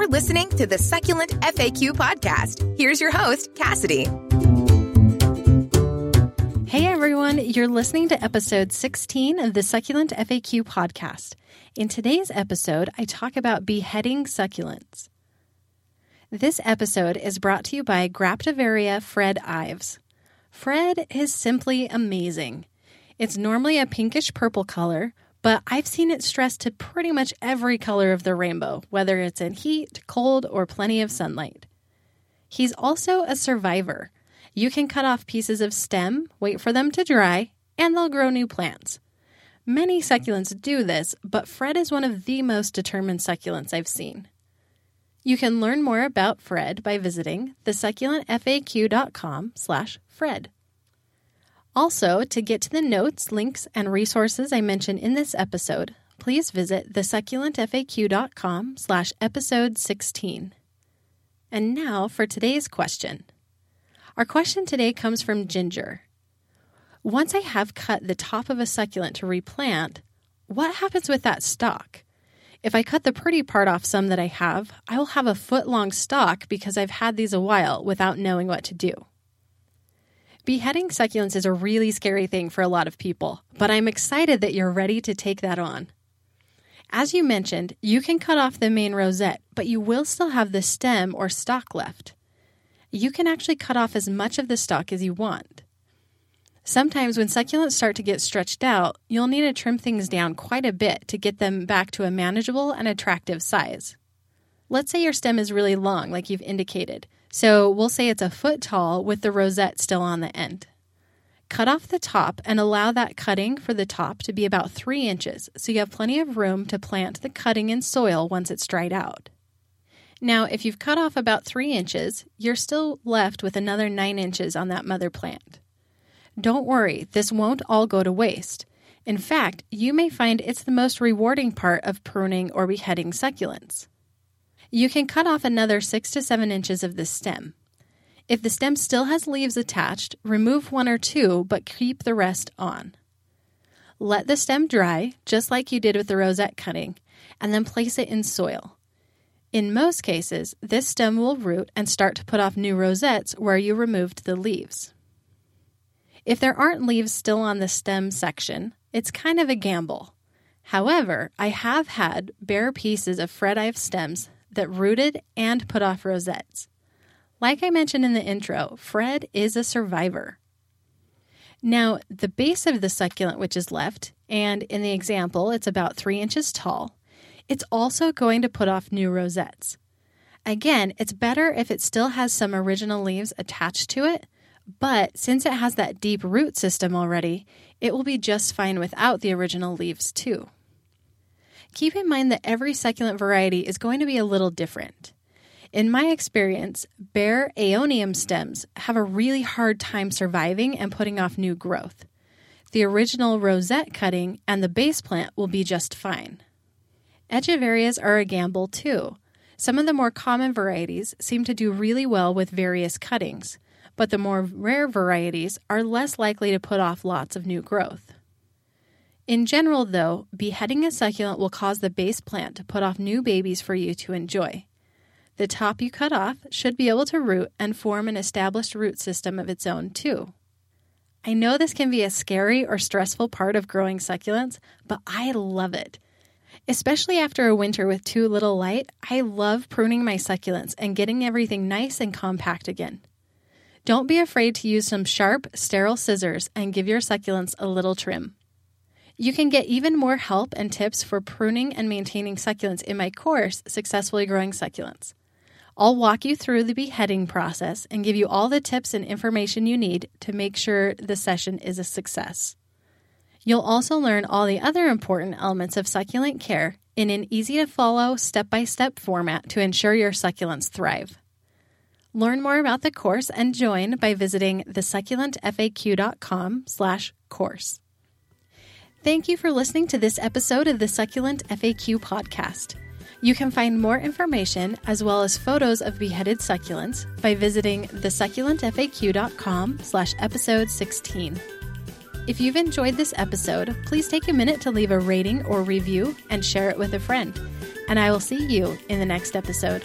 You're listening to the Succulent FAQ podcast. Here's your host, Cassidy. Hey everyone, you're listening to episode 16 of the Succulent FAQ podcast. In today's episode, I talk about beheading succulents. This episode is brought to you by Graptoveria Fred Ives. Fred is simply amazing. It's normally a pinkish purple color, but I've seen it stressed to pretty much every color of the rainbow, whether it's in heat, cold, or plenty of sunlight. He's also a survivor. You can cut off pieces of stem, wait for them to dry, and they'll grow new plants. Many succulents do this, but Fred is one of the most determined succulents I've seen. You can learn more about Fred by visiting thesucculentfaq.com slash Fred. Also, to get to the notes, links, and resources I mention in this episode, please visit thesucculentfaq.com slash episode 16. And now for today's question. Our question today comes from Ginger. Once I have cut the top of a succulent to replant, what happens with that stalk? If I cut the pretty part off some that I have, I will have a foot long stalk because I've had these a while without knowing what to do. Beheading succulents is a really scary thing for a lot of people, but I'm excited that you're ready to take that on. As you mentioned, you can cut off the main rosette, but you will still have the stem or stalk left. You can actually cut off as much of the stalk as you want. Sometimes, when succulents start to get stretched out, you'll need to trim things down quite a bit to get them back to a manageable and attractive size. Let's say your stem is really long, like you've indicated. So we'll say it's a foot tall with the rosette still on the end. Cut off the top and allow that cutting for the top to be about three inches so you have plenty of room to plant the cutting in soil once it's dried out. Now, if you've cut off about three inches, you're still left with another nine inches on that mother plant. Don't worry, this won't all go to waste. In fact, you may find it's the most rewarding part of pruning or beheading succulents. You can cut off another 6 to 7 inches of the stem. If the stem still has leaves attached, remove one or two, but keep the rest on. Let the stem dry, just like you did with the rosette cutting, and then place it in soil. In most cases, this stem will root and start to put off new rosettes where you removed the leaves. If there aren't leaves still on the stem section, it's kind of a gamble. However, I have had bare pieces of Fred Ives stems that rooted and put off rosettes. Like I mentioned in the intro, Fred is a survivor. Now, the base of the succulent, which is left, and in the example, it's about three inches tall, it's also going to put off new rosettes. Again, it's better if it still has some original leaves attached to it, but since it has that deep root system already, it will be just fine without the original leaves too. Keep in mind that every succulent variety is going to be a little different. In my experience, bare aeonium stems have a really hard time surviving and putting off new growth. The original rosette cutting and the base plant will be just fine. Echeverias are a gamble too. Some of the more common varieties seem to do really well with various cuttings, but the more rare varieties are less likely to put off lots of new growth. In general, though, beheading a succulent will cause the base plant to put off new babies for you to enjoy. The top you cut off should be able to root and form an established root system of its own, too. I know this can be a scary or stressful part of growing succulents, but I love it. Especially after a winter with too little light, I love pruning my succulents and getting everything nice and compact again. Don't be afraid to use some sharp, sterile scissors and give your succulents a little trim. You can get even more help and tips for pruning and maintaining succulents in my course, Successfully Growing Succulents. I'll walk you through the beheading process and give you all the tips and information you need to make sure the session is a success. You'll also learn all the other important elements of succulent care in an easy to follow step by step format to ensure your succulents thrive. Learn more about the course and join by visiting thesucculentfaq.com slash course. Thank you for listening to this episode of the Succulent FAQ podcast. You can find more information as well as photos of beheaded succulents by visiting thesucculentfaq.com slash episode 16. If you've enjoyed this episode, please take a minute to leave a rating or review and share it with a friend. and I will see you in the next episode.